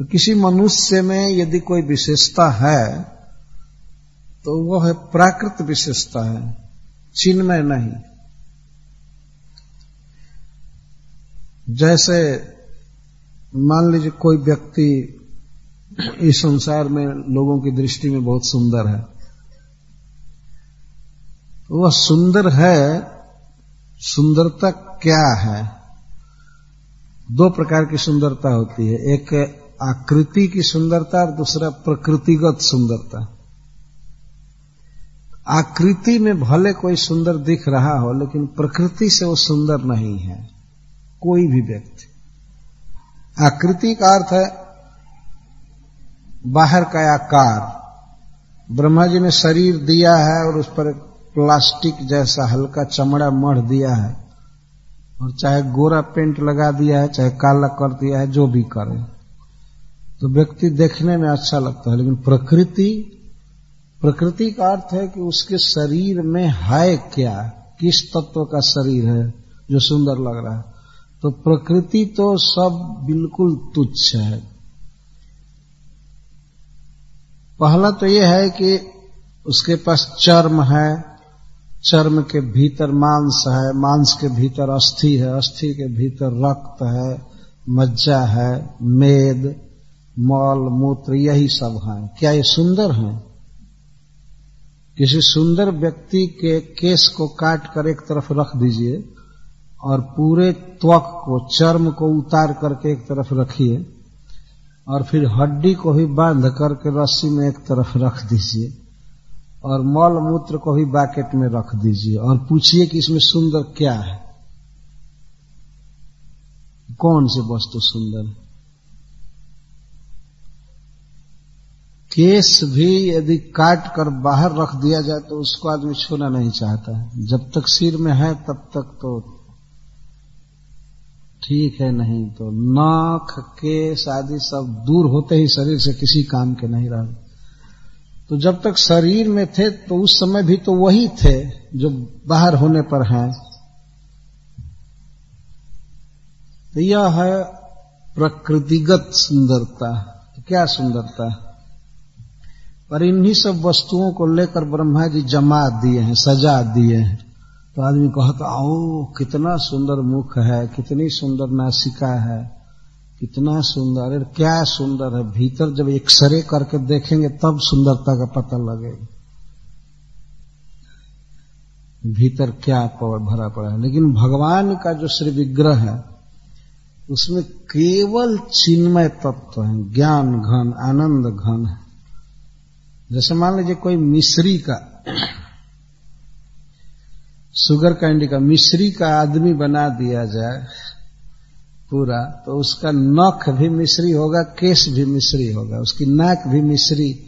तो किसी मनुष्य में यदि कोई विशेषता है तो वह है प्राकृत विशेषता है, चिन्मय नहीं। जैसे मान लीजिए कोई व्यक्ति इस संसार में लोगों की दृष्टि में बहुत सुंदर है तो वह सुंदर है, सुंदरता क्या है? दो प्रकार की सुंदरता होती है। एक आकृति की सुंदरता और दूसरा प्रकृतिगत सुंदरता। आकृति में भले कोई सुंदर दिख रहा हो, लेकिन प्रकृति से वो सुंदर नहीं है, कोई भी व्यक्ति। आकृति का अर्थ है, बाहर का आकार। ब्रह्मा जी ने शरीर दिया है और उस पर प्लास्टिक जैसा हल्का चमड़ा मढ़ दिया है, और चाहे गोरा पेंट लगा दिया है, चाहे काला कर दिया है, जो भी करे। तो व्यक्ति देखने में अच्छा लगता है, लेकिन प्रकृति प्रकृति का अर्थ है कि उसके शरीर में है क्या, किस तत्व का शरीर है, जो सुंदर लग रहा है। तो प्रकृति तो सब बिल्कुल तुच्छ है। पहला तो यह है कि उसके पास चर्म है, चर्म के भीतर मांस है, मांस के भीतर अस्थि है, अस्थि के भीतर रक्त है, मज्जा है, मेद मल, मूत्र, यही सब है। क्या ये सुंदर है? किसी सुंदर व्यक्ति के केस को काट कर एक तरफ़ रख दीजिए और पूरे त्वक को, चर्म को उतार करके एक तरफ़ रखिए और फिर हड्डी को भी बाँध करके रस्सी में एक तरफ़ रख दीजिए और मल, मूत्र को भी बाकेट में रख दीजिए और पूछिए कि इसमें सुंदर क्या है। कौन सी वस्तु सुंदर? है केस भी यदि काट कर बाहर रख दिया जाए तो उसको आदमी छूना नहीं चाहता है। जब तक सिर में है, तब तक तो ठीक है नहीं तो नाक, केस आदि सब दूर होते ही शरीर से किसी काम के नहीं रहे। तो जब तक शरीर में थे तो उस समय भी तो वही थे जो बाहर होने पर हैं। तो यह है प्रकृतिगत सुंदरता। तो क्या सुंदरता है? पर इन्हीं सब वस्तुओं को लेकर ब्रह्मा जी जमा दिए हैं, सजा दिए हैं। तो आदमी कहता ओ कितना सुंदर मुख है, कितनी सुंदर नासिका है, कितना सुंदर, अरे क्या सुंदर है। भीतर जब एक्सरे करके देखेंगे, तब सुंदरता का पता लगेगा। भीतर क्या भरा पड़ा है। लेकिन भगवान का जो श्री विग्रह है, उसमें केवल चिन्मय तत्व है, ज्ञान घन, आनंद घन है। जैसे मान लीजिए कोई मिश्री का सुगर कैंडी का मिश्री का आदमी बना दिया जाए पूरा तो उसका नख भी मिश्री होगा, केस भी मिश्री होगा, उसकी नाक भी मिश्री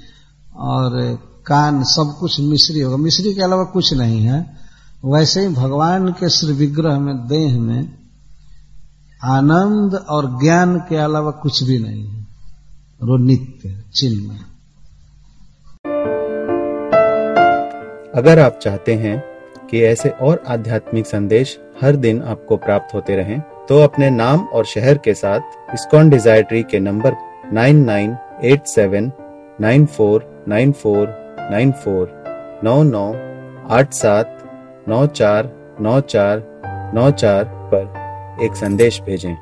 और कान सब कुछ मिश्री होगा। मिश्री के अलावा कुछ नहीं है। वैसे ही भगवान के श्री विग्रह में, देह में आनंद और ज्ञान के अलावा कुछ भी नहीं है। वो नित्य चिन्ह अगर आप चाहते हैं कि ऐसे और आध्यात्मिक संदेश हर दिन आपको प्राप्त होते रहें, तो अपने नाम और शहर के साथ इस्कॉन डिज़ायर ट्री के नंबर 9987949494 नौ नौ आठ सात नौ चार नौ चार नौ चार पर एक संदेश भेजें।